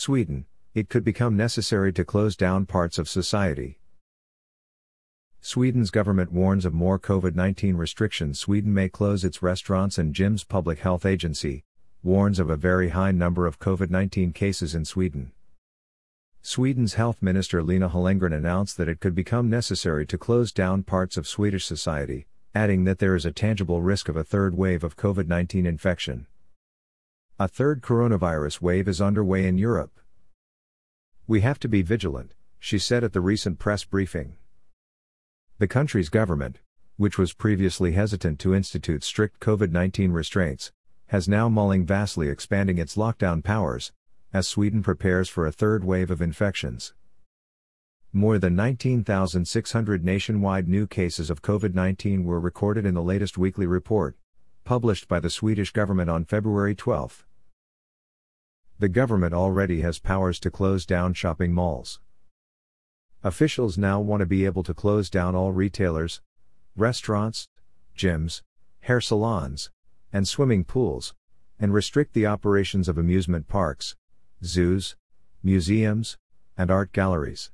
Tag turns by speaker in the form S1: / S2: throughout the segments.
S1: Sweden, it could become necessary to close down parts of society. Sweden's government warns of more COVID 19 restrictions. Sweden may close its restaurants and gyms. Public Health Agency warns of a very high number of COVID 19 cases in Sweden. Sweden's health minister Lena Hallengren announced that it could become necessary to close down parts of Swedish society, adding that there is a tangible risk of a third wave of COVID 19 infection. A third coronavirus wave is underway in Europe. We have to be vigilant, she said at the recent press briefing. The country's government, which was previously hesitant to institute strict COVID 19 restraints, has now mulling vastly expanding its lockdown powers, as Sweden prepares for a third wave of infections. More than 19,600 nationwide new cases of COVID 19 were recorded in the latest weekly report, published by the Swedish government on February 12. The government already has powers to close down shopping malls. Officials now want to be able to close down all retailers, restaurants, gyms, hair salons, and swimming pools, and restrict the operations of amusement parks, zoos, museums, and art galleries.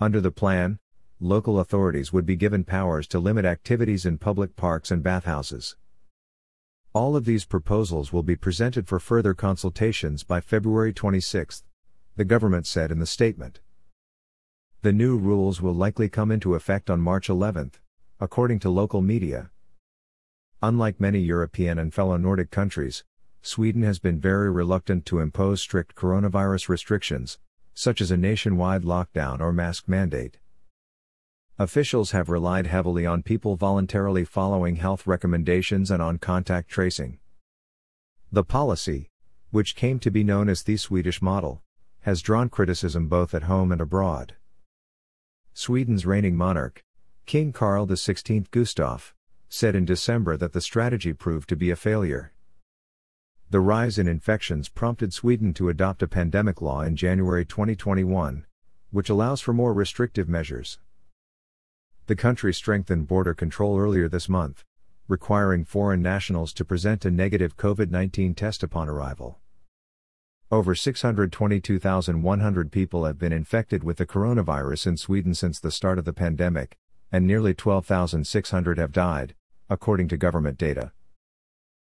S1: Under the plan, local authorities would be given powers to limit activities in public parks and bathhouses. All of these proposals will be presented for further consultations by February 26, the government said in the statement. The new rules will likely come into effect on March 11, according to local media. Unlike many European and fellow Nordic countries, Sweden has been very reluctant to impose strict coronavirus restrictions, such as a nationwide lockdown or mask mandate. Officials have relied heavily on people voluntarily following health recommendations and on contact tracing. The policy, which came to be known as the Swedish model, has drawn criticism both at home and abroad. Sweden's reigning monarch, King Carl XVI Gustaf, said in December that the strategy proved to be a failure. The rise in infections prompted Sweden to adopt a pandemic law in January 2021, which allows for more restrictive measures. The country strengthened border control earlier this month, requiring foreign nationals to present a negative COVID 19 test upon arrival. Over 622,100 people have been infected with the coronavirus in Sweden since the start of the pandemic, and nearly 12,600 have died, according to government data.